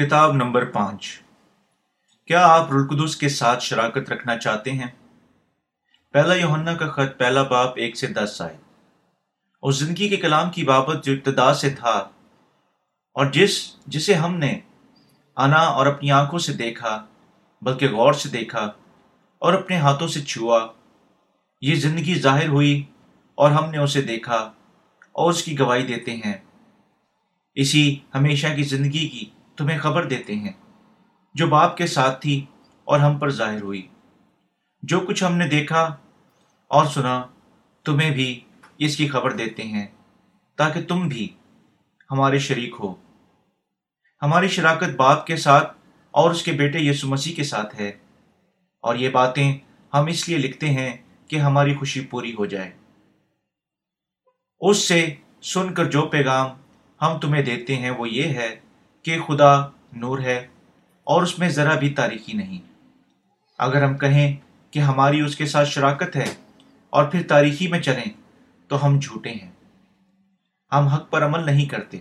کتاب نمبر پانچ۔ کیا آپ رلقدس کے ساتھ شراکت رکھنا چاہتے ہیں؟ پہلا یوہنا کا خط، پہلا باپ، ایک سے دس آئے۔ اور زندگی کے کلام کی بابت جو ابتدا سے تھا، اور جس، جسے ہم نے آنا اور اپنی آنکھوں سے دیکھا، بلکہ غور سے دیکھا اور اپنے ہاتھوں سے چھوا، یہ زندگی ظاہر ہوئی اور ہم نے اسے دیکھا اور اس کی گواہی دیتے ہیں۔ اسی ہمیشہ کی زندگی کی تمہیں خبر دیتے ہیں، جو باپ کے ساتھ تھی اور ہم پر ظاہر ہوئی۔ جو کچھ ہم نے دیکھا اور سنا، تمہیں بھی اس کی خبر دیتے ہیں، تاکہ تم بھی ہمارے شریک ہو۔ ہماری شراکت باپ کے ساتھ اور اس کے بیٹے یسو مسیح کے ساتھ ہے۔ اور یہ باتیں ہم اس لیے لکھتے ہیں کہ ہماری خوشی پوری ہو جائے۔ اس سے سن کر جو پیغام ہم تمہیں دیتے ہیں وہ یہ ہے کہ خدا نور ہے اور اس میں ذرا بھی تاریخی نہیں۔ اگر ہم کہیں کہ ہماری اس کے ساتھ شراکت ہے اور پھر تاریخی میں چلیں تو ہم جھوٹے ہیں۔ ہم حق پر عمل نہیں کرتے۔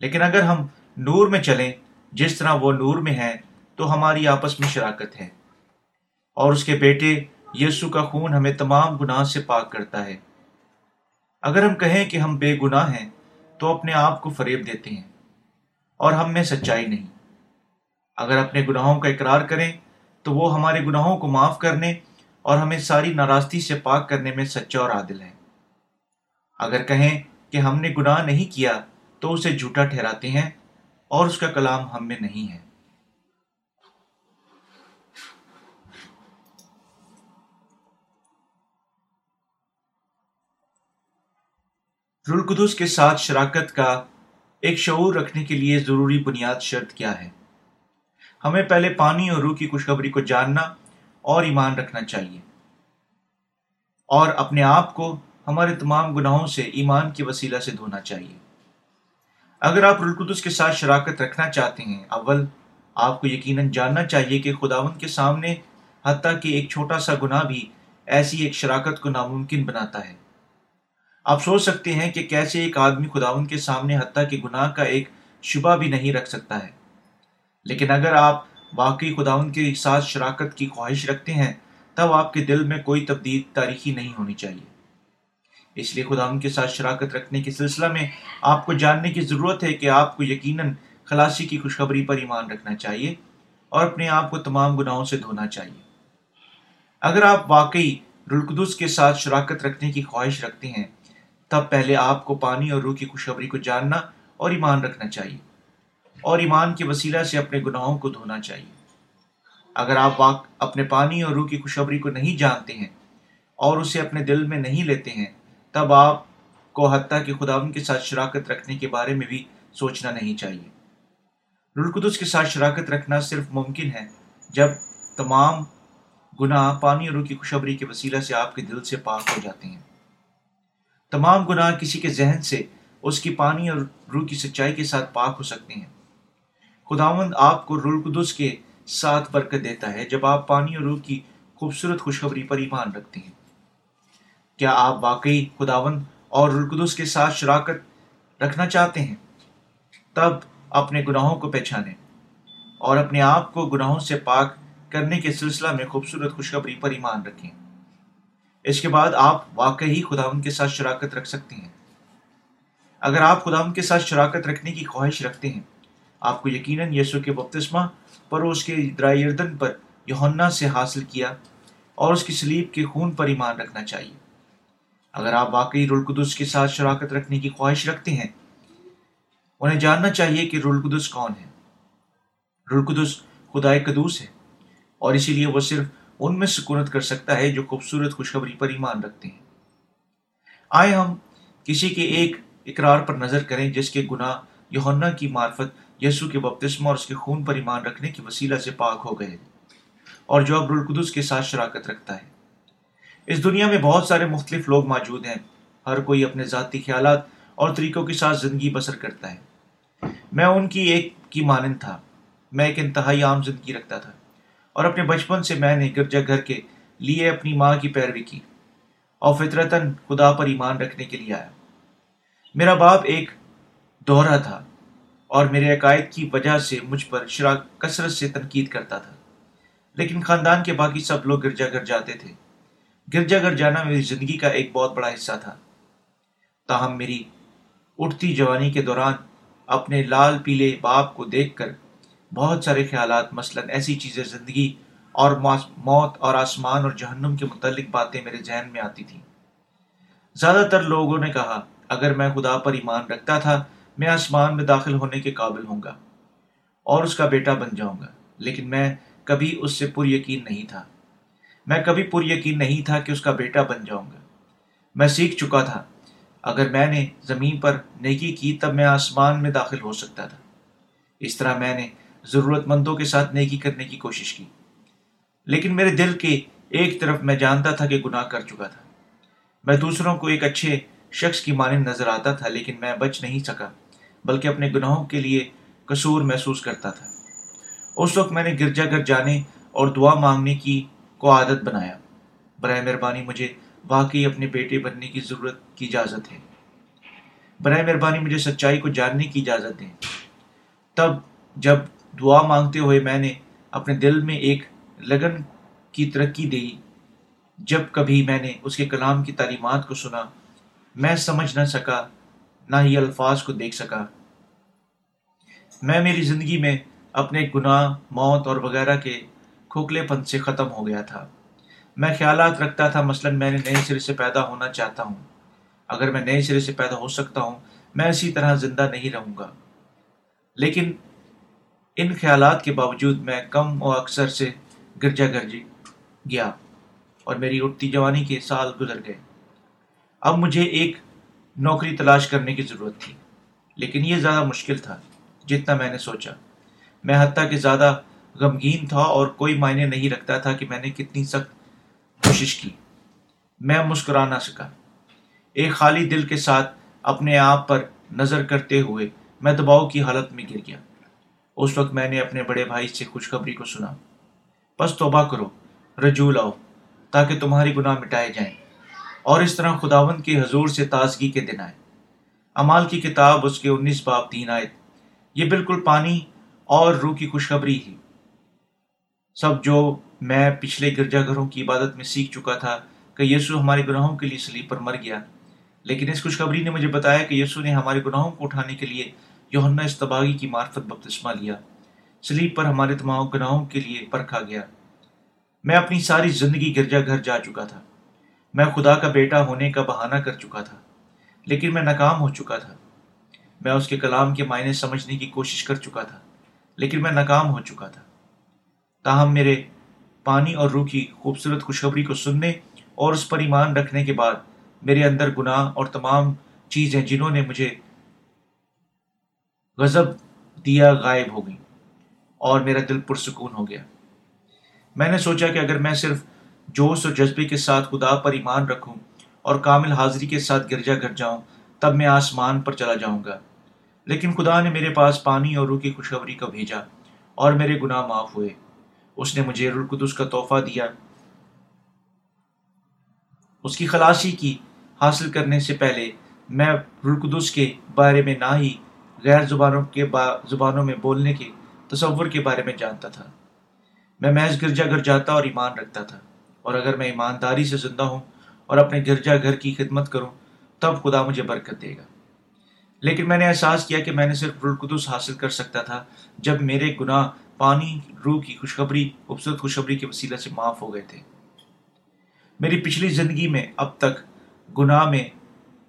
لیکن اگر ہم نور میں چلیں، جس طرح وہ نور میں ہے تو ہماری آپس میں شراکت ہے۔ اور اس کے بیٹے یسو کا خون ہمیں تمام گناہ سے پاک کرتا ہے۔ اگر ہم کہیں کہ ہم بے گناہ ہیں، تو اپنے آپ کو فریب دیتے ہیں۔ اور ہم میں سچائی نہیں۔ اگر اپنے گناہوں کا اقرار کریں، تو وہ ہمارے گناہوں کو معاف کرنے اور ہمیں ساری ناراستی سے پاک کرنے میں سچا اور عادل ہے اگر کہیں کہ ہم نے گناہ نہیں کیا، تو اسے جھوٹا ٹھہراتے ہیں اور اس کا کلام ہم میں نہیں ہے۔ رلقدس کے ساتھ شراکت کا ایک شعور رکھنے کے لیے ضروری بنیاد شرط کیا ہے؟ ہمیں پہلے پانی اور روح کی خوشخبری کو جاننا اور ایمان رکھنا چاہیے۔ اور اپنے آپ کو ہمارے تمام گناہوں سے ایمان کے وسیلہ سے دھونا چاہیے۔ اگر آپ رلقدس کے ساتھ شراکت رکھنا چاہتے ہیں، اول آپ کو یقیناً جاننا چاہیے کہ خداون کے سامنے، حتیٰ کہ ایک چھوٹا سا گناہ بھی ایسی ایک شراکت کو ناممکن بناتا ہے۔ آپ سوچ سکتے ہیں کہ کیسے ایک آدمی خداون کے سامنے حتیٰ کہ گناہ کا ایک شبہ بھی نہیں رکھ سکتا ہے۔ لیکن اگر آپ واقعی خداون کے ساتھ شراکت کی خواہش رکھتے ہیں، تب آپ کے دل میں کوئی تبدیل تاریخی نہیں ہونی چاہیے۔ اس لیے خداون کے ساتھ شراکت رکھنے کے سلسلہ میں آپ کو جاننے کی ضرورت ہے کہ آپ کو یقیناً خلاصی کی خوشخبری پر ایمان رکھنا چاہیے اور اپنے آپ کو تمام گناہوں سے دھونا چاہیے۔ اگر آپ واقعی رلقدس کے ساتھ شراکت رکھنے کی خواہش رکھتے ہیں تب پہلے آپ کو پانی اور روح کی خوشخبری کو جاننا اور ایمان رکھنا چاہیے اور ایمان کے وسیلہ سے اپنے گناہوں کو دھونا چاہیے۔ اگر آپ اپنے پانی اور روح کی خوشخبری کو نہیں جانتے ہیں اور اسے اپنے دل میں نہیں لیتے ہیں، تب آپ کو حتیٰ کہ خدا ان کے ساتھ شراکت رکھنے کے بارے میں بھی سوچنا نہیں چاہیے۔ رلقدس کے ساتھ شراکت رکھنا صرف ممکن ہے جب تمام گناہ پانی اور روح کی خوشخبری کے وسیلہ سے آپ کے دل سے پاک ہو جاتے ہیں۔ تمام گناہ کسی کے ذہن سے، اس کی پانی اور روح کی سچائی کے ساتھ پاک ہو سکتے ہیں۔ خداوند آپ کو رلقدس کے ساتھ برکت دیتا ہے جب آپ پانی اور روح کی خوبصورت خوشخبری پر ایمان رکھتے ہیں۔ کیا آپ واقعی خداوند اور رلقدس کے ساتھ شراکت رکھنا چاہتے ہیں؟ تب اپنے گناہوں کو پہچانیں اور اپنے آپ کو گناہوں سے پاک کرنے کے سلسلہ میں خوبصورت خوشخبری پر ایمان رکھیں۔ اس کے بعد آپ واقعی خدا ان کے ساتھ شراکت رکھ سکتے ہیں۔ اگر آپ خدا ان کے ساتھ شراکت رکھنے کی خواہش رکھتے ہیں، آپ کو یقیناً یسو کے بپتسمہ پر اس کے دراردن پر یونا سے حاصل کیا اور اس کی سلیب کے خون پر ایمان رکھنا چاہیے۔ اگر آپ واقعی رلقدس کے ساتھ شراکت رکھنے کی خواہش رکھتے ہیں، انہیں جاننا چاہیے کہ رلقدس کون ہے۔ رلقدس خدا قدوس ہے اور اسی لیے وہ صرف ان میں سکونت کر سکتا ہے جو خوبصورت خوشخبری پر ایمان رکھتے ہیں۔ آئے ہم کسی کے ایک اقرار پر نظر کریں جس کے گناہ یونا کی معرفت یسو کے بپتسمہ اور اس کے خون پر ایمان رکھنے کی وسیلہ سے پاک ہو گئے۔ اور جو اب رلقدس کے ساتھ شراکت رکھتا ہے۔ اس دنیا میں بہت سارے مختلف لوگ موجود ہیں۔ ہر کوئی اپنے ذاتی خیالات اور طریقوں کے ساتھ زندگی بسر کرتا ہے۔ میں ان کی ایک کی مانند تھا۔ میں ایک انتہائی عام زندگی رکھتا تھا۔ اور اپنے بچپن سے میں نے گرجا گھر کے لیے اپنی ماں کی پیروی کی اور فطرتاً خدا پر ایمان رکھنے کے لیے آیا۔ میرا باپ ایک دوہرا تھا اور میرے عقائد کی وجہ سے مجھ پر شرا کثرت سے تنقید کرتا تھا۔ لیکن خاندان کے باقی سب لوگ گرجا گھر جاتے تھے۔ گرجا گھر جانا میری زندگی کا ایک بہت بڑا حصہ تھا۔ تاہم میری اٹھتی جوانی کے دوران اپنے لال پیلے باپ کو دیکھ کر بہت سارے خیالات، مثلا ایسی چیزیں زندگی اور موت اور آسمان اور جہنم کے متعلق باتیں میرے ذہن میں آتی تھیں۔ زیادہ تر لوگوں نے کہا، اگر میں خدا پر ایمان رکھتا تھا، میں آسمان میں داخل ہونے کے قابل ہوں گا اور اس کا بیٹا بن جاؤں گا، لیکن میں کبھی اس سے پر یقین نہیں تھا۔ میں کبھی پر یقین نہیں تھا کہ اس کا بیٹا بن جاؤں گا۔ میں سیکھ چکا تھا، اگر میں نے زمین پر نیکی کی تب میں آسمان میں داخل ہو سکتا تھا۔ اس طرح میں نے ضرورت مندوں کے ساتھ نیکی کرنے کی کوشش کی۔ لیکن میرے دل کے ایک طرف میں جانتا تھا کہ گناہ کر چکا تھا۔ میں دوسروں کو ایک اچھے شخص کی مانند نظر آتا تھا، لیکن میں بچ نہیں سکا، بلکہ اپنے گناہوں کے لیے قصور محسوس کرتا تھا۔ اس وقت میں نے گرجا گھر جانے اور دعا مانگنے کی کو عادت بنایا۔ برائے مہربانی مجھے واقعی اپنے بیٹے بننے کی ضرورت کی اجازت ہے۔ برائے مہربانی مجھے سچائی کو جاننے کی اجازت ہے تب جب دعا مانگتے ہوئے میں نے اپنے دل میں ایک لگن کی ترقی دی۔ جب کبھی میں نے اس کے کلام کی تعلیمات کو سنا، میں سمجھ نہ سکا، نہ ہی الفاظ کو دیکھ سکا۔ میں میری زندگی میں اپنے گناہ، موت اور وغیرہ کے کھوکھلے پن سے ختم ہو گیا تھا۔ میں خیالات رکھتا تھا، مثلا میں نے نئے سرے سے پیدا ہونا چاہتا ہوں۔ اگر میں نئے سرے سے پیدا ہو سکتا ہوں، میں اسی طرح زندہ نہیں رہوں گا۔ لیکن ان خیالات کے باوجود میں کم و اکثر سے گرجا گرجی گیا اور میری اٹھتی جوانی کے سال گزر گئے۔ اب مجھے ایک نوکری تلاش کرنے کی ضرورت تھی، لیکن یہ زیادہ مشکل تھا جتنا میں نے سوچا۔ میں حتیٰ کہ زیادہ غمگین تھا اور کوئی معنی نہیں رکھتا تھا کہ میں نے کتنی سخت کوشش کی۔ میں مسکرا نہ سکا۔ ایک خالی دل کے ساتھ اپنے آپ پر نظر کرتے ہوئے میں دباؤ کی حالت میں گر گیا۔ اس وقت میں نے اپنے بڑے بھائی سے خوشخبری کو سنا۔ بس توبہ کرو، رجوع لاؤ، تاکہ تمہاری گناہ مٹائے جائیں۔ اور اس طرح خداون کے حضور سے تازگی کے دن آئے۔ امال کی کتاب، اس کے انیس باپ تین آئے یہ بالکل پانی اور روح کی خوشخبری ہی سب جو میں پچھلے گرجا گھروں کی عبادت میں سیکھ چکا تھا کہ یسو ہمارے گناہوں کے لیے سلیب پر مر گیا، لیکن اس خوشخبری نے مجھے بتایا کہ یسو نے ہمارے گناہوں کو اٹھانے کے لیے یوہنا استباغی کی معرفت بپتسمہ لیا۔ سلیب پر ہمارے تمام گناہوں کے لیے پرکھا گیا۔ میں اپنی ساری زندگی گرجا گھر جا چکا تھا۔ میں خدا کا بیٹا ہونے کا بہانہ کر چکا تھا، لیکن میں ناکام ہو چکا تھا۔ میں اس کے کلام کے معنی سمجھنے کی کوشش کر چکا تھا، لیکن میں ناکام ہو چکا تھا۔ تاہم میرے پانی اور روح کی خوبصورت خوشخبری کو سننے اور اس پر ایمان رکھنے کے بعد میرے اندر گناہ اور تمام چیزیں جنہوں نے مجھے غضب دیا غائب ہو گئی اور میرا دل پرسکون ہو گیا۔ میں نے سوچا کہ اگر میں صرف جوش اور جذبے کے ساتھ خدا پر ایمان رکھوں اور کامل حاضری کے ساتھ گرجا گھر جاؤں، تب میں آسمان پر چلا جاؤں گا۔ لیکن خدا نے میرے پاس پانی اور روح کی خوشخبری کو بھیجا اور میرے گناہ معاف ہوئے۔ اس نے مجھے رلقدس کا تحفہ دیا۔ اس کی خلاصی کی حاصل کرنے سے پہلے میں رلقدس کے بارے میں نہ ہی غیر زبانوں کے با، زبانوں میں بولنے کے تصور کے بارے میں جانتا تھا۔ میں محض گرجا گھر جاتا اور ایمان رکھتا تھا۔ اور اگر میں ایمانداری سے زندہ ہوں اور اپنے گرجا گھر کی خدمت کروں، تب خدا مجھے برکت دے گا۔ لیکن میں نے احساس کیا کہ میں نے صرف رلقدس حاصل کر سکتا تھا جب میرے گناہ، پانی، روح کی خوشخبری، خوبصورت خوشخبری کے وسیلہ سے معاف ہو گئے تھے۔ میری پچھلی زندگی میں اب تک گناہ میں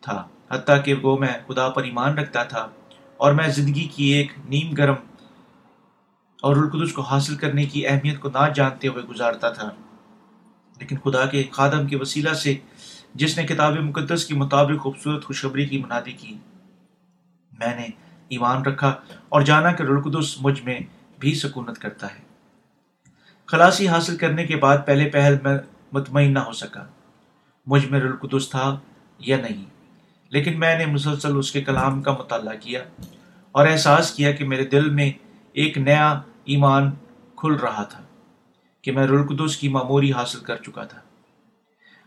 تھا، حتیٰ کہ وہ میں خدا پر ایمان رکھتا تھا۔ اور میں زندگی کی ایک نیم گرم اور القدس کو حاصل کرنے کی اہمیت کو نہ جانتے ہوئے گزارتا تھا۔ لیکن خدا کے خادم کے وسیلہ سے جس نے کتاب مقدس کی مطابق خوبصورت خوشخبری کی منادی کی، میں نے ایمان رکھا اور جانا کہ رلقدس مجھ میں بھی سکونت کرتا ہے۔ خلاصی حاصل کرنے کے بعد پہلے پہل میں مطمئن نہ ہو سکا۔ مجھ میں رلقدس تھا یا نہیں؟ لیکن میں نے مسلسل اس کے کلام کا مطالعہ کیا اور احساس کیا کہ میرے دل میں ایک نیا ایمان کھل رہا تھا، کہ میں رلقدس کی معموری حاصل کر چکا تھا۔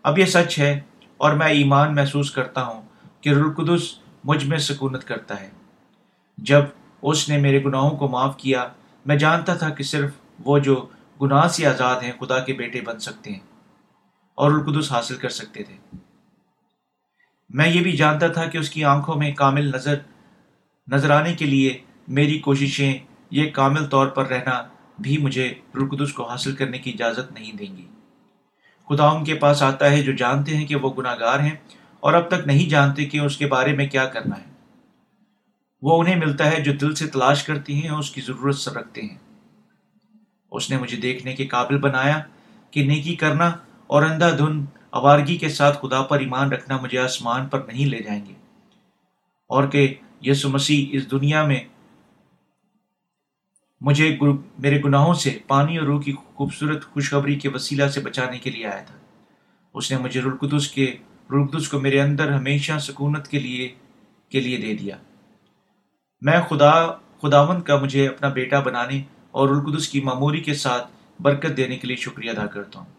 اب یہ سچ ہے اور میں ایمان محسوس کرتا ہوں کہ رلقدس مجھ میں سکونت کرتا ہے۔ جب اس نے میرے گناہوں کو معاف کیا، میں جانتا تھا کہ صرف وہ جو گناہ سے آزاد ہیں خدا کے بیٹے بن سکتے ہیں اور القدس حاصل کر سکتے تھے۔ میں یہ بھی جانتا تھا کہ اس کی آنکھوں میں کامل نظر نظر آنے کے لیے میری کوششیں یہ کامل طور پر رہنا بھی مجھے القدس کو حاصل کرنے کی اجازت نہیں دیں گی۔ خدا ان کے پاس آتا ہے جو جانتے ہیں کہ وہ گناہ گار ہیں اور اب تک نہیں جانتے کہ اس کے بارے میں کیا کرنا ہے۔ وہ انہیں ملتا ہے جو دل سے تلاش کرتی ہیں اور اس کی ضرورت سب رکھتے ہیں۔ اس نے مجھے دیکھنے کے قابل بنایا کہ نیکی کرنا اور اندھا دھن آوارگی کے ساتھ خدا پر ایمان رکھنا مجھے آسمان پر نہیں لے جائیں گے۔ اور کہ یسو مسیح اس دنیا میں مجھے میرے گناہوں سے پانی اور روح کی خوبصورت خوشخبری کے وسیلہ سے بچانے کے لیے آیا تھا۔ اس نے مجھے رلقدس کے رلقدس کو میرے اندر ہمیشہ سکونت کے لیے کے لیے دے دیا۔ میں خدا، خداوند کا مجھے اپنا بیٹا بنانے اور القدس کی معموری کے ساتھ برکت دینے کے لیے شکریہ ادا کرتا ہوں۔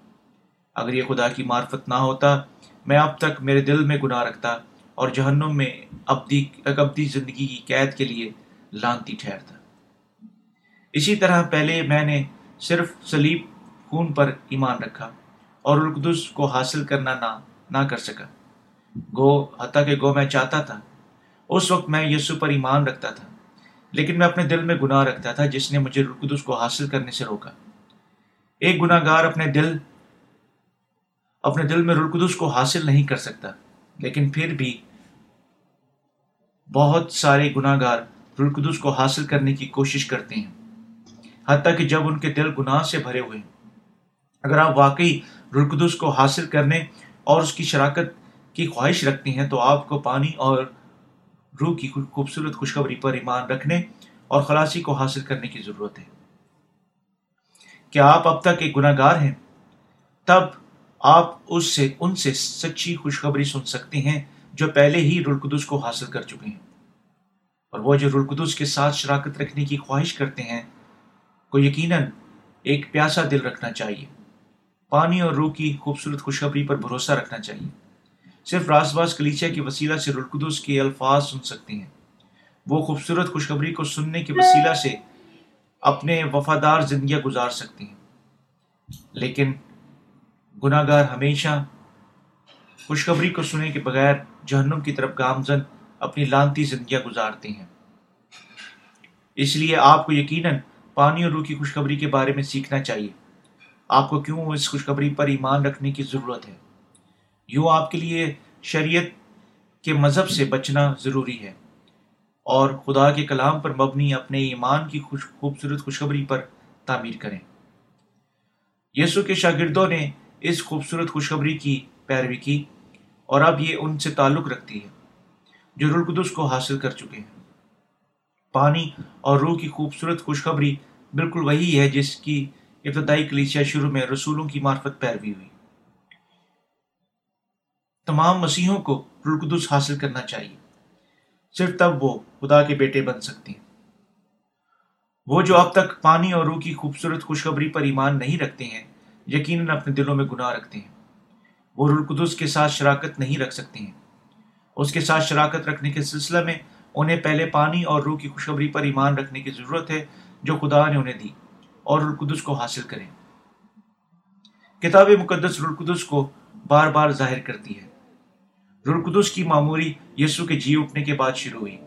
اگر یہ خدا کی معرفت نہ ہوتا، میں اب تک میرے دل میں گناہ رکھتا اور جہنم میں ابدی ابدی زندگی کی قید کے لیے لانتی ٹھہرتا۔ اسی طرح پہلے میں نے صرف سلیب خون پر ایمان رکھا اور القدس کو حاصل کرنا نہ نہ کر سکا۔ گو، حتیٰ کہ گو میں چاہتا تھا۔ اس وقت میں یسو پر ایمان رکھتا تھا، لیکن میں اپنے دل میں گناہ رکھتا تھا، جس نے مجھے القدس کو حاصل کرنے سے روکا۔ ایک گناہ گار اپنے دل اپنے دل میں رلقدس کو حاصل نہیں کر سکتا۔ لیکن پھر بھی بہت سارے گناہ گار رلقدس کو حاصل کرنے کی کوشش کرتے ہیں۔ حتیٰ کہ جب ان کے دل گناہ سے بھرے ہوئے ہیں اگر آپ واقعی رلقدس کو حاصل کرنے اور اس کی شراکت کی خواہش رکھتے ہیں تو آپ کو پانی اور روح کی خوبصورت خوشخبری پر ایمان رکھنے اور خلاصی کو حاصل کرنے کی ضرورت ہے۔ کیا آپ اب تک ایک گناہ گار ہیں؟ تب آپ اس سے ان سے سچی خوشخبری سن سکتے ہیں جو پہلے ہی رلقدس کو حاصل کر چکے ہیں۔ اور وہ جو رلقدس کے ساتھ شراکت رکھنے کی خواہش کرتے ہیں، کو یقیناً ایک پیاسا دل رکھنا چاہیے۔ پانی اور روح کی خوبصورت خوشخبری پر بھروسہ رکھنا چاہیے۔ صرف راس باز کلیچیا کے وسیلہ سے رلقدس کے الفاظ سن سکتے ہیں۔ وہ خوبصورت خوشخبری کو سننے کے وسیلہ سے اپنے وفادار زندگیاں گزار سکتے ہیں۔ لیکن گناہ گار ہمیشہ خوشخبری کو سنے کے بغیر جہنم کی طرف گامزن اپنی لانتی زندگیاں گزارتے ہیں۔ اس لیے آپ کو یقیناً پانی اور روح کی خوشخبری کے بارے میں سیکھنا چاہیے۔ آپ کو کیوں اس خوشخبری پر ایمان رکھنے کی ضرورت ہے؟ یوں آپ کے لیے شریعت کے مذہب سے بچنا ضروری ہے۔ اور خدا کے کلام پر مبنی اپنے ایمان کی خوش خوبصورت خوشخبری پر تعمیر کریں۔ یسو کے شاگردوں نے اس خوبصورت خوشخبری کی پیروی کی اور اب یہ ان سے تعلق رکھتی ہے جو رلقدس کو حاصل کر چکے ہیں۔ پانی اور روح کی خوبصورت خوشخبری بالکل وہی ہے جس کی ابتدائی کلیسیا شروع میں رسولوں کی معرفت پیروی ہوئی۔ تمام مسیحوں کو رلقدس حاصل کرنا چاہیے۔ صرف تب وہ خدا کے بیٹے بن سکتے ہیں۔ وہ جو اب تک پانی اور روح کی خوبصورت خوشخبری پر ایمان نہیں رکھتے ہیں یقیناً اپنے دلوں میں گناہ رکھتے ہیں۔ وہ رلقدس کے ساتھ شراکت نہیں رکھ سکتے ہیں۔ اس کے ساتھ شراکت رکھنے کے سلسلہ میں انہیں پہلے پانی اور روح کی خوشخبری پر ایمان رکھنے کی ضرورت ہے جو خدا نے انہیں دی اور رلقدس کو حاصل کریں۔ کتاب مقدس رلقدس کو بار بار ظاہر کرتی ہے۔ رلقدس کی معموری یسو کے جی اٹھنے کے بعد شروع ہوئی۔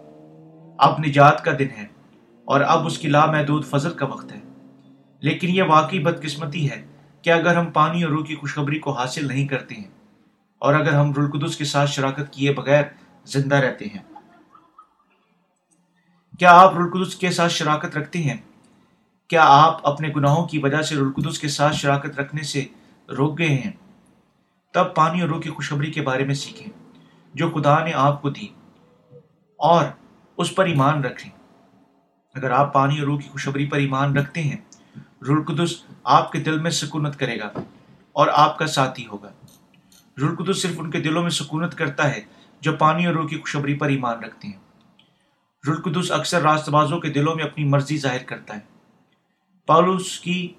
اب نجات کا دن ہے اور اب اس کی لامحدود فضل کا وقت ہے۔ لیکن یہ واقعی بدقسمتی ہے کہ اگر ہم پانی اور روح کی خوشخبری کو حاصل نہیں کرتے ہیں اور اگر ہم رلقدس کے ساتھ شراکت کیے بغیر زندہ رہتے ہیں۔ کیا آپ رلقدس کے ساتھ شراکت رکھتے ہیں؟ کیا آپ اپنے گناہوں کی وجہ سے رلقدس کے ساتھ شراکت رکھنے سے روک گئے ہیں؟ تب پانی اور روح کی خوشخبری کے بارے میں سیکھیں جو خدا نے آپ کو دی اور اس پر ایمان رکھیں۔ اگر آپ پانی اور روح کی خوشخبری پر ایمان رکھتے ہیں رلقدس آپ کے دل میں سکونت کرے گا اور آپ کا ساتھی ہوگا۔ رلقدس صرف ان کے دلوں میں سکونت کرتا ہے جو پانی اور روح کی خوشبری پر ایمان رکھتے ہیں۔ رلقدس اکثر راست بازوں کے دلوں میں اپنی مرضی ظاہر کرتا ہے۔ پالوس کی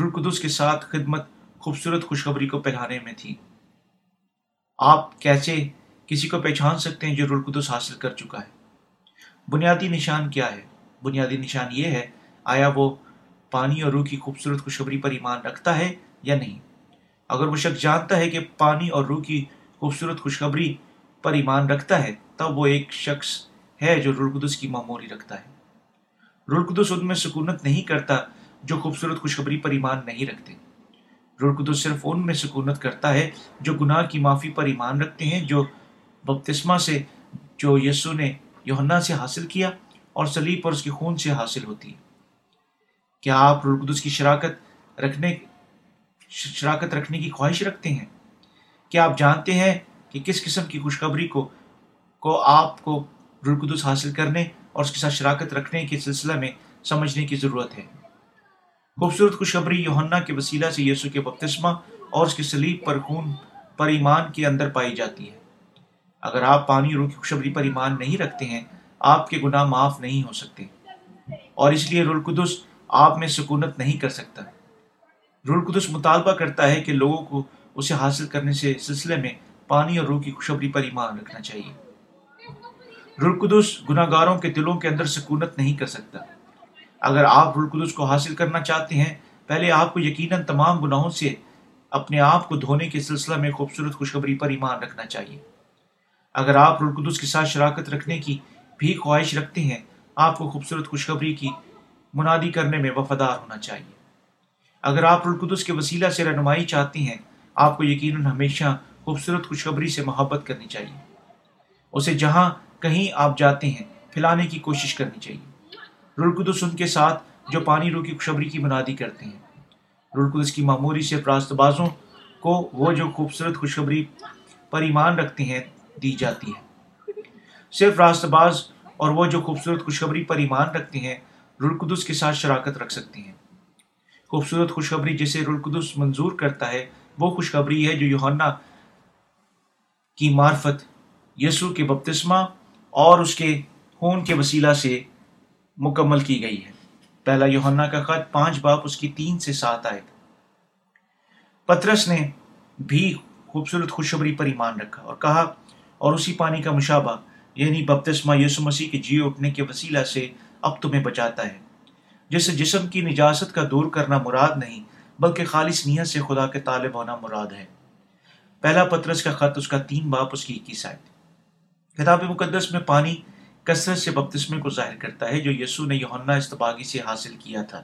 رلقدس کے ساتھ خدمت خوبصورت خوشخبری کو پہلانے میں تھی۔ آپ کیسے کسی کو پہچان سکتے ہیں جو رلقدس حاصل کر چکا ہے؟ بنیادی نشان کیا ہے؟ بنیادی نشان یہ ہے، آیا وہ پانی اور روح کی خوبصورت خوشخبری پر ایمان رکھتا ہے یا نہیں؟ اگر وہ شخص جانتا ہے کہ پانی اور روح کی خوبصورت خوشخبری پر ایمان رکھتا ہے، تب وہ ایک شخص ہے جو رلقدس کی معمولی رکھتا ہے۔ رلقدس ان میں سکونت نہیں کرتا جو خوبصورت خوشخبری پر ایمان نہیں رکھتے۔ رلقدس صرف ان میں سکونت کرتا ہے جو گناہ کی معافی پر ایمان رکھتے ہیں جو بپتسمہ سے، جو یسو نے یوہنا سے حاصل کیا اور سلیب پر اس کے خون سے حاصل ہوتی ہے۔ کیا آپ رلقدس کی شراکت رکھنے شراکت رکھنے کی خواہش رکھتے ہیں۔ کیا آپ جانتے ہیں کہ کس قسم کی خوشخبری کو کو آپ کو رلقدس حاصل کرنے اور اس کے ساتھ شراکت رکھنے کے سلسلہ میں سمجھنے کی ضرورت ہے؟ خوبصورت خوشخبری یوہنا کے وسیلہ سے یسو کے بپتسمہ اور اس کے سلیب پر خون، پر ایمان کے اندر پائی جاتی ہے۔ اگر آپ پانی روح کی خوشخبری پر ایمان نہیں رکھتے ہیں، آپ کے گناہ معاف نہیں ہو سکتے۔ اور اس لیے رلقدس آپ میں سکونت نہیں کر سکتا۔ رلقدس مطالبہ کرتا ہے کہ لوگوں کو اسے حاصل کرنے سے سلسلے میں پانی اور روح کی خوشبری پر ایمان رکھنا چاہیے۔ رلقدس گناہ گاروں کے دلوں کے اندر سکونت نہیں کر سکتا۔ اگر آپ رلقدس کو حاصل کرنا چاہتے ہیں، پہلے آپ کو یقیناً تمام گناہوں سے اپنے آپ کو دھونے کے سلسلہ میں خوبصورت خوشخبری پر ایمان رکھنا چاہیے۔ اگر آپ رلقدس کے ساتھ شراکت رکھنے کی بھی خواہش رکھتے ہیں، آپ کو خوبصورت خوشخبری کی منادی کرنے میں وفادار ہونا چاہیے۔ اگر آپ رلقدس کے وسیلہ سے رہنمائی چاہتے ہیں، آپ کو یقیناً ہمیشہ خوبصورت خوشخبری سے محبت کرنی چاہیے۔ اسے جہاں کہیں آپ جاتے ہیں، پھیلانے کی کوشش کرنی چاہیے۔ رلقدس ان کے ساتھ جو پانی رو کی خوشبری کی منادی کرتے ہیں۔ رلقدس کی معمولی سے راست بازوں کو وہ جو خوبصورت خوشخبری پر ایمان رکھتے ہیں، دی جاتی ہے۔ صرف راست باز اور وہ جو خوبصورت خوشخبری پر ایمان رکھتے ہیں رلقدس کے ساتھ شراکت رکھ سکتے ہیں۔ خوبصورت خوشخبری جسے رلقدس منظور کرتا ہے، وہ خوشخبری ہے جو یوہنا کی معرفت یسو کے بپتسمہ اور اس کے خون کے وسیلہ سے مکمل کی گئی ہے۔ پہلا یوہنا کا خط پانچ باپ اس کی تین سے سات آئے پترس نے بھی خوبصورت خوشخبری پر ایمان رکھا اور کہا، اور اسی پانی کا مشابہ یعنی بپتسمہ یسو مسیح کے جی اٹھنے کے وسیلہ سے اب تمہیں بچاتا ہے۔ جس جسم کی نجاست کا دور کرنا مراد نہیں، بلکہ خالص نیت سے خدا کے طالب ہونا مراد ہے۔ پہلا پترس کا خط، اس کا تین باپ، اس کی اکیس آئے کتاب مقدس میں پانی کثرت سے بپتسمے کو ظاہر کرتا ہے، جو یسو نے یوہنا استباغی سے حاصل کیا تھا۔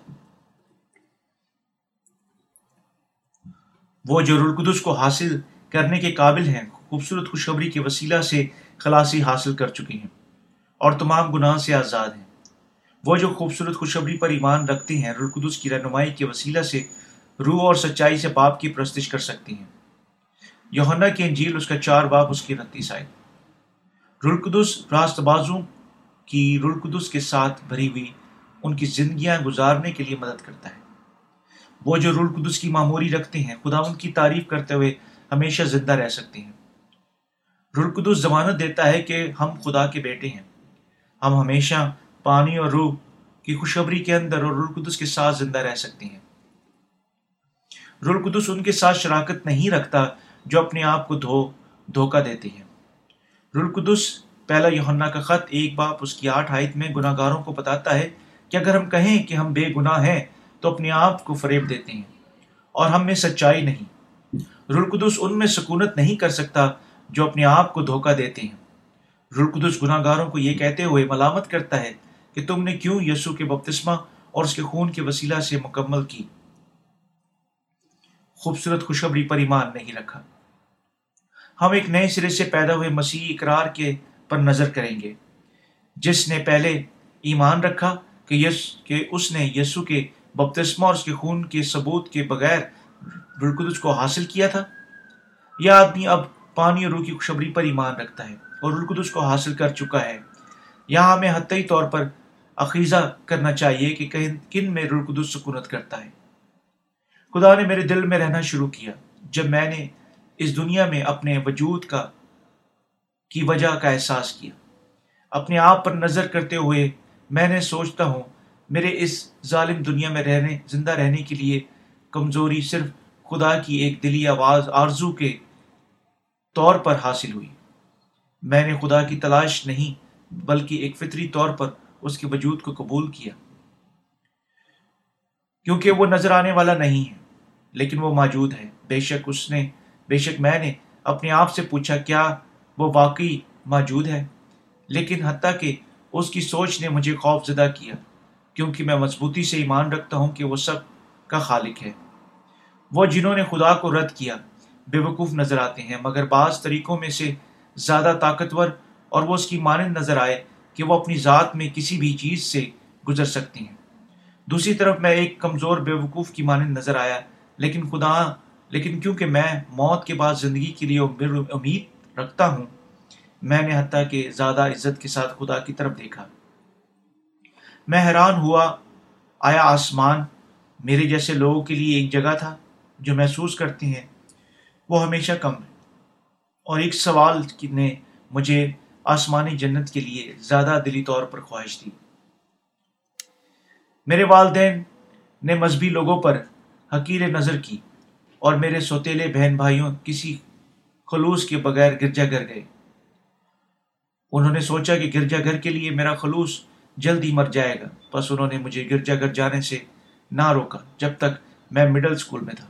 وہ جو رلقدس کو حاصل کرنے کے قابل ہیں، خوبصورت خوشخبری کے وسیلہ سے خلاصی حاصل کر چکے ہیں اور تمام گناہ سے آزاد ہیں۔ وہ جو خوبصورت خوشخبری پر ایمان رکھتے ہیں رلقدس کی رہنمائی کے وسیلہ سے روح اور سچائی سے باپ کی پرستش کر سکتی ہیں۔ یوہنا کی انجیل، اس کا چار باپ، اس کی رتیس آئے رلقدس راست بازوں کی رلقدس کے ساتھ بھری ہوئی ان کی زندگیاں گزارنے کے لیے مدد کرتا ہے۔ وہ جو رلقدس کی معمولی رکھتے ہیں، خدا ان کی تعریف کرتے ہوئے ہمیشہ زندہ رہ سکتے ہیں۔ رلقدس ضمانت دیتا ہے کہ ہم خدا کے بیٹے ہیں۔ ہم ہمیشہ پانی اور روح کی خوشخبری کے اندر اور رلقدس کے ساتھ زندہ رہ سکتے ہیں۔ رلقدس ان کے ساتھ شراکت نہیں رکھتا جو اپنے آپ کو دھو دھوکہ دیتے ہیں۔ رلقدس پہلا یوہنا کا خط ایک باپ اس کی آٹھ آیت میں گناہ گاروں کو بتاتا ہے کہ اگر ہم کہیں کہ ہم بے گناہ ہیں تو اپنے آپ کو فریب دیتے ہیں اور ہم میں سچائی نہیں۔ رلقدس ان میں سکونت نہیں کر سکتا جو اپنے آپ کو دھوکہ دیتے ہیں۔ رلقدس گناہ گاروں کو یہ کہتے ہوئے ملامت کرتا ہے کہ تم نے کیوں یسو کے بپتسمہ اور اس کے خون کے وسیلہ سے مکمل کی؟ خوبصورت خوشخبری پر ایمان نہیں رکھا۔ ہم ایک نئے سرے سے پیدا ہوئے مسیح اقرار کے پر نظر کریں گے۔ جس نے پہلے ایمان رکھا کہ یس، کہ اس نے یسو کے بپتسمہ اور اس کے خون کے ثبوت کے بغیر رلقدس کو حاصل کیا تھا؟ یہ آدمی اب پانی اور روح کی خوشبری پر ایمان رکھتا ہے اور رلقدس کو حاصل کر چکا ہے۔ یہاں ہمیں حتی طور پر عقیزہ کرنا چاہیے کہ کن میں رلقدس سکونت کرتا ہے۔ خدا نے میرے دل میں رہنا شروع کیا۔ جب میں نے اس دنیا میں اپنے وجود کا کی وجہ کا احساس کیا۔ اپنے آپ پر نظر کرتے ہوئے میں نے سوچتا ہوں، میرے اس ظالم دنیا میں رہنے زندہ رہنے کے لیے کمزوری صرف خدا کی ایک دلی آواز آرزو کے طور پر حاصل ہوئی۔ میں نے خدا کی تلاش نہیں، بلکہ ایک فطری طور پر اس کے وجود کو قبول کیا۔ کیونکہ وہ نظر آنے والا نہیں ہے، لیکن وہ موجود ہے۔ بے شک اس نے، بے شک میں نے اپنے آپ سے پوچھا، کیا وہ واقعی موجود ہے؟ لیکن حتیٰ کہ اس کی سوچ نے مجھے خوف زدہ کیا، کیونکہ میں مضبوطی سے ایمان رکھتا ہوں کہ وہ سب کا خالق ہے۔ وہ جنہوں نے خدا کو رد کیا، بے وقوف نظر آتے ہیں، مگر بعض طریقوں میں سے زیادہ طاقتور اور وہ اس کی مانند نظر آئے کہ وہ اپنی ذات میں کسی بھی چیز سے گزر سکتی ہیں۔ دوسری طرف میں ایک کمزور بے وقوف کی مانند نظر آیا، لیکن خدا، لیکن کیونکہ میں موت کے بعد زندگی کے لیے امید رکھتا ہوں، میں نے حتیٰ کہ زیادہ عزت کے ساتھ خدا کی طرف دیکھا۔ میں حیران ہوا، آیا آسمان میرے جیسے لوگوں کے لیے ایک جگہ تھا جو محسوس کرتے ہیں؟ وہ ہمیشہ کم ہے۔ اور ایک سوال نے مجھے آسمانی جنت کے لیے زیادہ دلی طور پر خواہش دی میرے والدین نے مذہبی لوگوں پر حقیر نظر کی اور میرے سوتیلے بہن بھائیوں کسی خلوص کے بغیر گرجا گھر گئے۔ انہوں نے سوچا کہ گرجا گھر کے لیے میرا خلوص جلدی مر جائے گا، بس انہوں نے مجھے گرجا گھر جانے سے نہ روکا جب تک میں مڈل اسکول میں تھا۔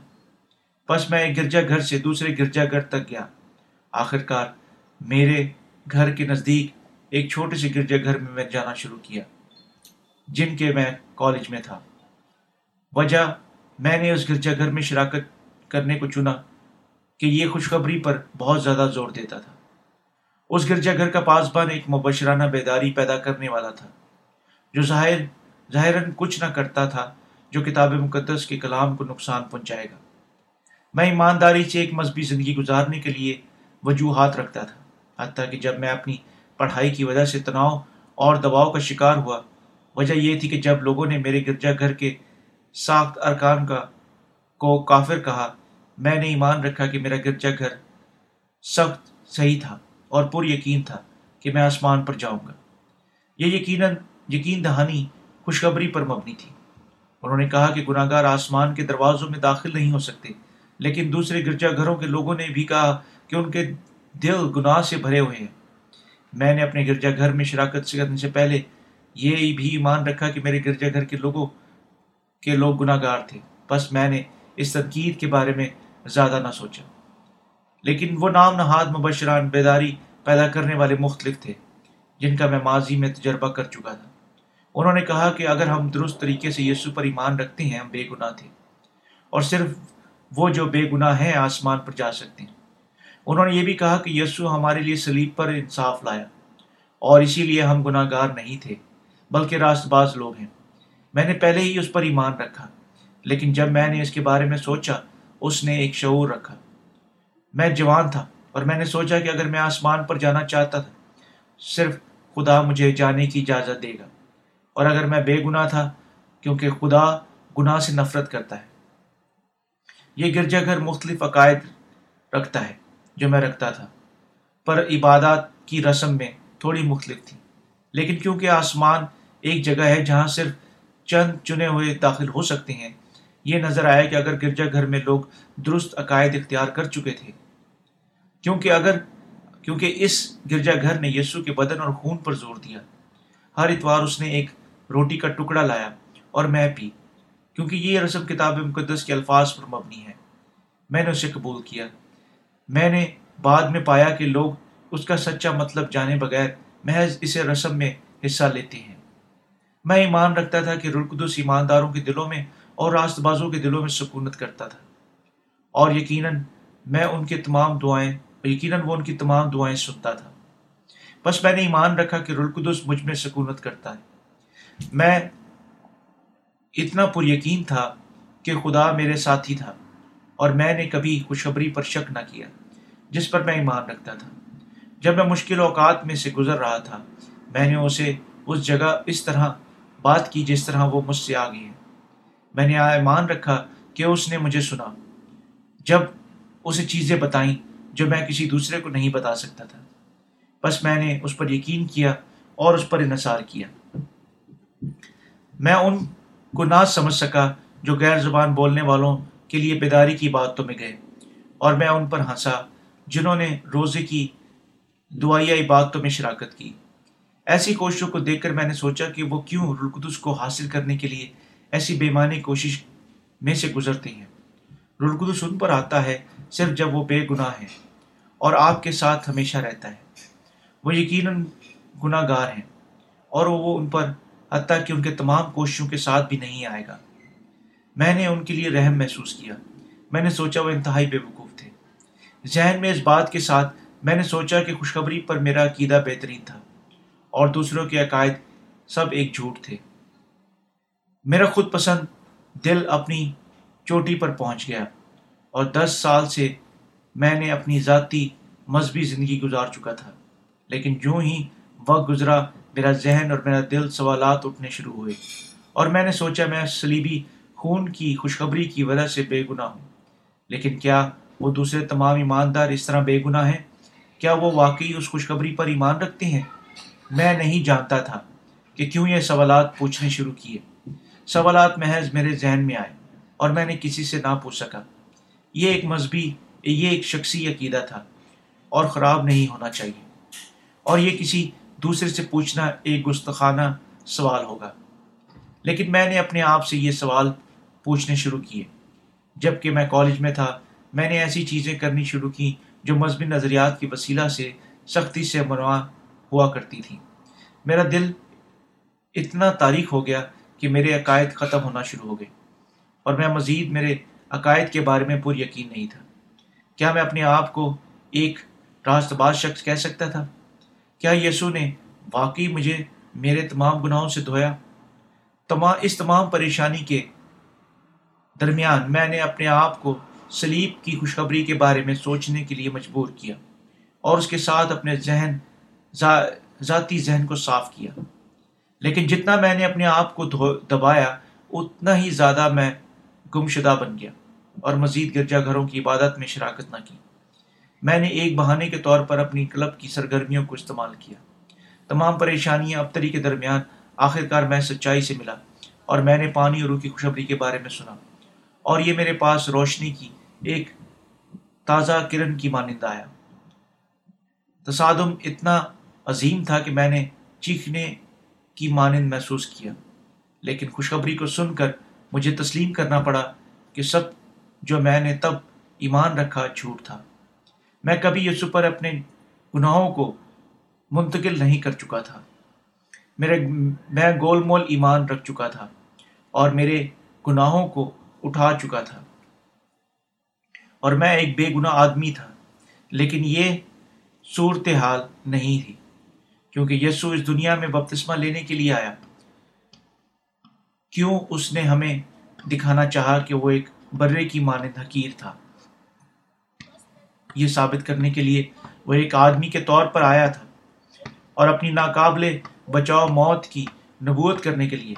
بس میں ایک گرجا گھر سے دوسرے گرجا گھر تک گیا۔ آخر کار میرے گھر کے نزدیک ایک چھوٹے سے گرجا گھر میں میں جانا شروع کیا، جن کے میں کالج میں تھا۔ وجہ، میں نے اس گرجا گھر میں شراکت کرنے کو چنا کہ یہ خوشخبری پر بہت زیادہ زور دیتا تھا۔ اس گرجا گھر کا پاسبان ایک مبشرانہ بیداری پیدا کرنے والا تھا، جو ظاہر، ظاہراً کچھ نہ کرتا تھا جو کتاب مقدس کے کلام کو نقصان پہنچائے گا۔ میں ایمانداری سے ایک مذہبی زندگی گزارنے کے لیے وجوہات رکھتا تھا۔ حتیٰ کہ جب میں اپنی پڑھائی کی وجہ سے تناؤ اور دباؤ کا شکار ہوا، وجہ یہ تھی کہ جب لوگوں نے میرے گرجا گھر کے ساخت ارکان کا کو کافر کہا، میں نے ایمان رکھا کہ میرا گرجا گھر سخت صحیح تھا اور پر یقین تھا کہ میں آسمان پر جاؤں گا۔ یہ یقیناً، یقین دہانی، خوشخبری پر مبنی تھی۔ انہوں نے کہا کہ گناہ گار آسمان کے دروازوں میں داخل نہیں ہو سکتے، لیکن دوسرے گرجا گھروں کے لوگوں نے بھی کہا کہ ان کے دل گناہ سے بھرے ہوئے ہیں۔ میں نے اپنے گرجا گھر میں شراکت سے کرنے سے پہلے یہ بھی ایمان رکھا کہ میرے گرجا گھر کے لوگوں کے لوگ گناہ گار تھے۔ بس میں نے اس تنقید کے بارے میں زیادہ نہ سوچا۔ لیکن وہ نام نہاد مبشران بیداری پیدا کرنے والے مختلف تھے، جن کا میں ماضی میں تجربہ کر چکا تھا۔ انہوں نے کہا کہ اگر ہم درست طریقے سے یسو پر ایمان رکھتے ہیں، ہم بے گناہ تھے۔ اور صرف وہ جو بے گناہ ہیں، آسمان پر جا سکتے ہیں۔ انہوں نے یہ بھی کہا کہ یسو ہمارے لیے سلیب پر انصاف لایا اور اسی لیے ہم گناہ گار نہیں تھے، بلکہ راست باز لوگ ہیں۔ میں نے پہلے ہی اس پر ایمان رکھا، لیکن جب میں نے اس کے بارے میں سوچا، اس نے ایک شعور رکھا۔ میں جوان تھا اور میں نے سوچا کہ اگر میں آسمان پر جانا چاہتا تھا، صرف خدا مجھے جانے کی اجازت دے گا۔ اور اگر میں بے گناہ تھا، کیونکہ خدا گناہ سے نفرت کرتا ہے۔ یہ گرجا گھر مختلف عقائد رکھتا ہے۔ جو میں رکھتا تھا۔ پر عبادات کی رسم میں تھوڑی مختلف تھی۔ لیکن کیونکہ آسمان ایک جگہ ہے جہاں صرف چند چنے ہوئے داخل ہو سکتے ہیں، یہ نظر آیا کہ اگر گرجا گھر میں لوگ درست عقائد اختیار کر چکے تھے۔ کیونکہ اگر، کیونکہ اس گرجا گھر نے یسو کے بدن اور خون پر زور دیا۔ ہر اتوار اس نے ایک روٹی کا ٹکڑا لایا اور میں پی۔ کیونکہ یہ رسم کتاب مقدس کے الفاظ پر مبنی ہے۔ میں نے اسے قبول کیا۔ میں نے بعد میں پایا کہ لوگ اس کا سچا مطلب جانے بغیر محض اسے رسم میں حصہ لیتے ہیں۔ میں ایمان رکھتا تھا کہ رلقدس ایمانداروں کے دلوں میں اور راست بازوں کے دلوں میں سکونت کرتا تھا۔ اور یقیناً میں ان کے تمام دعائیں، یقیناً وہ ان کی تمام دعائیں سنتا تھا۔ بس میں نے ایمان رکھا کہ رلقدس مجھ میں سکونت کرتا ہے۔ میں اتنا پر یقین تھا کہ خدا میرے ساتھی تھا۔ اور میں نے کبھی خوشخبری پر شک نہ کیا، جس پر میں ایمان رکھتا تھا۔ جب میں مشکل اوقات میں سے گزر رہا تھا، میں نے اسے اس جگہ اس طرح بات کی جس طرح وہ مجھ سے آ گئی میں نے ایمان رکھا کہ اس نے مجھے سنا۔ جب اسے چیزیں بتائیں جو میں کسی دوسرے کو نہیں بتا سکتا تھا۔ بس میں نے اس پر یقین کیا اور اس پر انحصار کیا۔ میں ان کو نہ سمجھ سکا جو غیر زبان بولنے والوں کے لیے بیداری کی باتوں میں گئے اور میں ان پر ہنسا جنہوں نے روزے کی دعائیا باتوں میں شراکت کی۔ ایسی کوششوں کو دیکھ کر میں نے سوچا کہ وہ کیوں رلقدس کو حاصل کرنے کے لیے ایسی بےمانی کوشش میں سے گزرتے ہیں۔ رلقدس ان پر آتا ہے صرف جب وہ بے گناہ ہے اور آپ کے ساتھ ہمیشہ رہتا ہے۔ وہ یقیناً گناہ گار ہیں اور وہ ان پر حتیٰ کہ ان کے تمام کوششوں کے ساتھ بھی نہیں آئے گا۔ میں نے ان کے لیے رحم محسوس کیا۔ میں نے سوچا وہ انتہائی بے وقوف تھے۔ ذہن میں اس بات کے ساتھ میں نے سوچا کہ خوشخبری پر میرا عقیدہ بہترین تھا اور دوسروں کے عقائد سب ایک جھوٹ تھے۔ میرا خود پسند دل اپنی چوٹی پر پہنچ گیا اور دس سال سے میں نے اپنی ذاتی مذہبی زندگی گزار چکا تھا، لیکن جو ہی وقت گزرا، میرا ذہن اور میرا دل سوالات اٹھنے شروع ہوئے اور میں نے سوچا میں سلیبی خون کی خوشخبری کی وجہ سے بے گناہ ہوں۔ لیکن کیا وہ دوسرے تمام ایماندار اس طرح بے گناہ ہیں؟ کیا وہ واقعی اس خوشخبری پر ایمان رکھتے ہیں؟ میں نہیں جانتا تھا کہ کیوں یہ سوالات پوچھنے شروع کیے۔ سوالات محض میرے ذہن میں آئے اور میں نے کسی سے نہ پوچھ سکا۔ یہ ایک مذہبی، یہ ایک شخصی عقیدہ تھا اور خراب نہیں ہونا چاہیے۔ اور یہ کسی دوسرے سے پوچھنا ایک گستخانہ سوال ہوگا۔ لیکن میں نے اپنے آپ سے یہ سوال پوچھنے شروع کیے۔ جبکہ میں کالج میں تھا، میں نے ایسی چیزیں کرنی شروع کی جو مذہبی نظریات کی وسیلہ سے سختی سے منوا ہوا کرتی تھی میرا دل اتنا تاریخ ہو گیا کہ میرے عقائد ختم ہونا شروع ہو گئے، اور میں مزید میرے عقائد کے بارے میں پر یقین نہیں تھا۔ کیا میں اپنے آپ کو ایک راست باز شخص کہہ سکتا تھا؟ کیا یسو نے واقعی مجھے میرے تمام گناہوں سے دھویا؟ تمام اس تمام پریشانی کے درمیان میں نے اپنے آپ کو سلیب کی خوشخبری کے بارے میں سوچنے کے لیے مجبور کیا اور اس کے ساتھ اپنے ذہن ذاتی ذہن کو صاف کیا۔ لیکن جتنا میں نے اپنے آپ کو دبایا، اتنا ہی زیادہ میں گم شدہ بن گیا اور مزید گرجا گھروں کی عبادت میں شراکت نہ کی۔ میں نے ایک بہانے کے طور پر اپنی کلب کی سرگرمیوں کو استعمال کیا۔ تمام پریشانیاں ابتری کے درمیان آخرکار میں سچائی سے ملا اور میں نے پانی اور روح کی خوشبری کے بارے میں سنا۔ اور یہ میرے پاس روشنی کی ایک تازہ کرن کی مانندہ آیا تصادم اتنا عظیم تھا کہ میں نے چیخنے کی مانند محسوس کیا، لیکن خوشخبری کو سن کر مجھے تسلیم کرنا پڑا کہ سب جو میں نے تب ایمان رکھا جھوٹ تھا۔ میں کبھی یسو پر اپنے گناہوں کو منتقل نہیں کر چکا تھا۔ میرے، میں گول مول ایمان رکھ چکا تھا اور میرے گناہوں کو اٹھا چکا تھا۔ اور میں ایک بے گناہ آدمی تھا، لیکن یہ صورت حال نہیں تھی، کیونکہ یسو اس دنیا میں بپتسمہ لینے کے لیے آیا۔ کیوں اس نے ہمیں دکھانا چاہا کہ وہ ایک برے کی مانند حقیر تھا؟ یہ ثابت کرنے کے لیے وہ ایک آدمی کے طور پر آیا تھا اور اپنی ناقابل بچاؤ موت کی نبوت کرنے کے لیے۔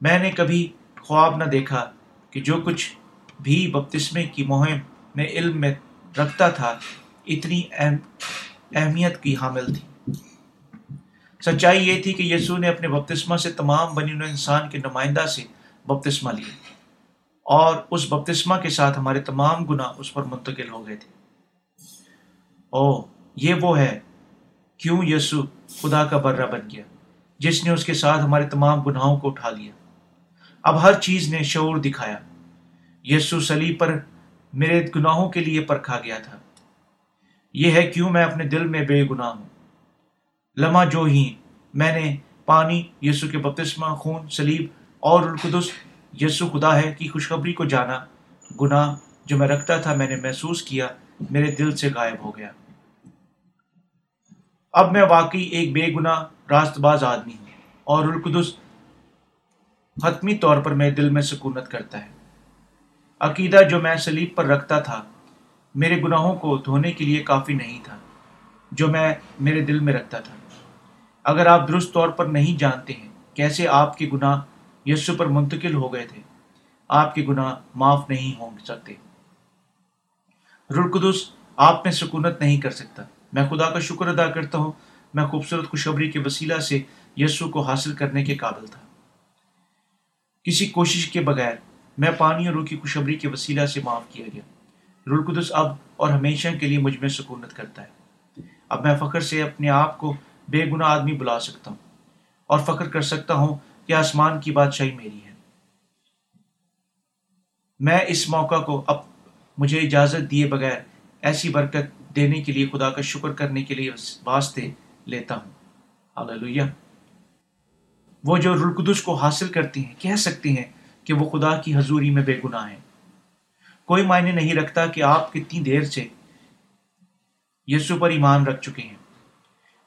میں نے کبھی خواب نہ دیکھا کہ جو کچھ بھی بپتسمے کی مہم میں علم میں رکھتا تھا، اتنی اہمیت کی حامل تھی۔ سچائی یہ تھی کہ یسوع نے اپنے بپتسمہ سے تمام بنی انسان کے نمائندہ سے بپتسمہ لیے اور اس بپتسمہ کے ساتھ ہمارے تمام گناہ اس پر منتقل ہو گئے تھے۔ او یہ وہ ہے، کیوں یسو خدا کا برہ بن گیا، جس نے اس کے ساتھ ہمارے تمام گناہوں کو اٹھا لیا۔ اب ہر چیز نے شعور دکھایا۔ یسو سلی پر میرے گناہوں کے لیے پرکھا گیا تھا۔ یہ ہے کیوں میں اپنے دل میں بے گناہ ہوں؟ لمحہ جو ہی میں نے پانی، یسو کے بپتسمہ، خون سلیب اور القدس، یسو خدا ہے کی خوشخبری کو جانا، گناہ جو میں رکھتا تھا میں نے محسوس کیا، میرے دل سے غائب ہو گیا۔ اب میں واقعی ایک بے گناہ راست باز آدمی ہوں اور القدس حتمی طور پر میرے دل میں سکونت کرتا ہے۔ عقیدہ جو میں سلیب پر رکھتا تھا، میرے گناہوں کو دھونے کے لیے کافی نہیں تھا، جو میں میرے دل میں رکھتا تھا۔ اگر آپ درست طور پر نہیں جانتے ہیں کیسے آپ کے گناہ یسو پر منتقل ہو گئے تھے، آپ کے گناہ معاف نہیں ہو سکتے۔ رلقدس آپ میں سکونت نہیں کر سکتا۔ میں خدا کا شکر ادا کرتا ہوں، میں خوبصورت خوشخبری کے وسیلہ سے یسو کو حاصل کرنے کے قابل تھا۔ کسی کوشش کے بغیر میں پانی اور روح کی خوشخبری کے وسیلہ سے معاف کیا گیا۔ رلقدس اب اور ہمیشہ کے لیے مجھ میں سکونت کرتا ہے۔ اب میں فخر سے اپنے آپ کو بے گناہ آدمی بلا سکتا ہوں اور فخر کر سکتا ہوں کہ آسمان کی بادشاہی میری ہے۔ میں اس موقع کو اب مجھے اجازت دیے بغیر ایسی برکت دینے کے لیے خدا کا شکر کرنے کے لیے واسطے لیتا ہوں۔ ہاللویہ وہ جو رلقدس کو حاصل کرتے ہیں، کہہ سکتے ہیں کہ وہ خدا کی حضوری میں بے گناہ ہیں۔ کوئی معنی نہیں رکھتا کہ آپ کتنی دیر سے یسو پر ایمان رکھ چکے ہیں۔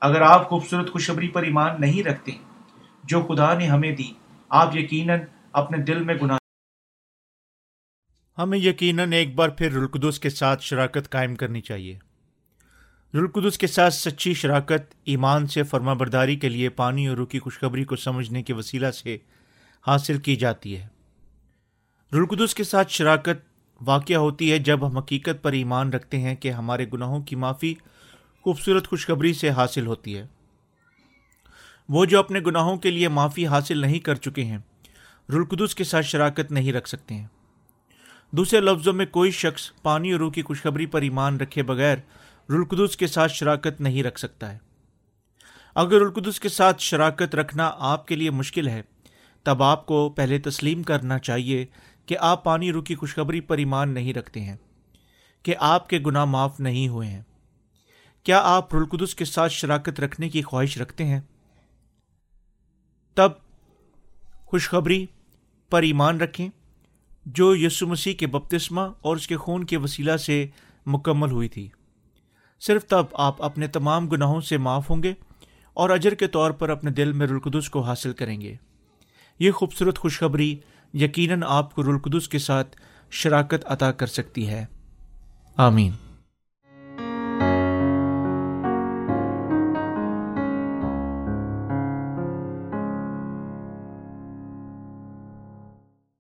اگر آپ خوبصورت خوشبری پر ایمان نہیں رکھتے، جو خدا نے ہمیں دی، آپ یقیناً اپنے دل میں گناہ ہمیں یقیناً ایک بار پھر رلقدس کے ساتھ شراکت قائم کرنی چاہیے۔ رلقدس کے ساتھ سچی شراکت ایمان سے فرما برداری کے لیے پانی اور روکی خوشخبری کو سمجھنے کے وسیلہ سے حاصل کی جاتی ہے۔ رلقدس کے ساتھ شراکت واقع ہوتی ہے جب ہم حقیقت پر ایمان رکھتے ہیں کہ ہمارے گناہوں کی معافی، خوبصورت خوشخبری سے حاصل ہوتی ہے۔ وہ جو اپنے گناہوں کے لیے معافی حاصل نہیں کر چکے ہیں رلقدس کے ساتھ شراکت نہیں رکھ سکتے ہیں۔ دوسرے لفظوں میں کوئی شخص پانی اور روح کی خوشخبری پر ایمان رکھے بغیر رلقدس کے ساتھ شراکت نہیں رکھ سکتا ہے۔ اگر رلقدس کے ساتھ شراکت رکھنا آپ کے لیے مشکل ہے، تب آپ کو پہلے تسلیم کرنا چاہیے کہ آپ پانی روح کی خوشخبری پر ایمان نہیں رکھتے ہیں، کہ آپ کے گناہ معاف نہیں ہوئے ہیں۔ کیا آپ رلقدس کے ساتھ شراکت رکھنے کی خواہش رکھتے ہیں؟ تب خوشخبری پر ایمان رکھیں جو یسو مسیح کے بپتسمہ اور اس کے خون کے وسیلہ سے مکمل ہوئی تھی۔ صرف تب آپ اپنے تمام گناہوں سے معاف ہوں گے اور اجر کے طور پر اپنے دل میں رلقدس کو حاصل کریں گے۔ یہ خوبصورت خوشخبری یقیناً آپ کو رلقدس کے ساتھ شراکت عطا کر سکتی ہے۔ آمین۔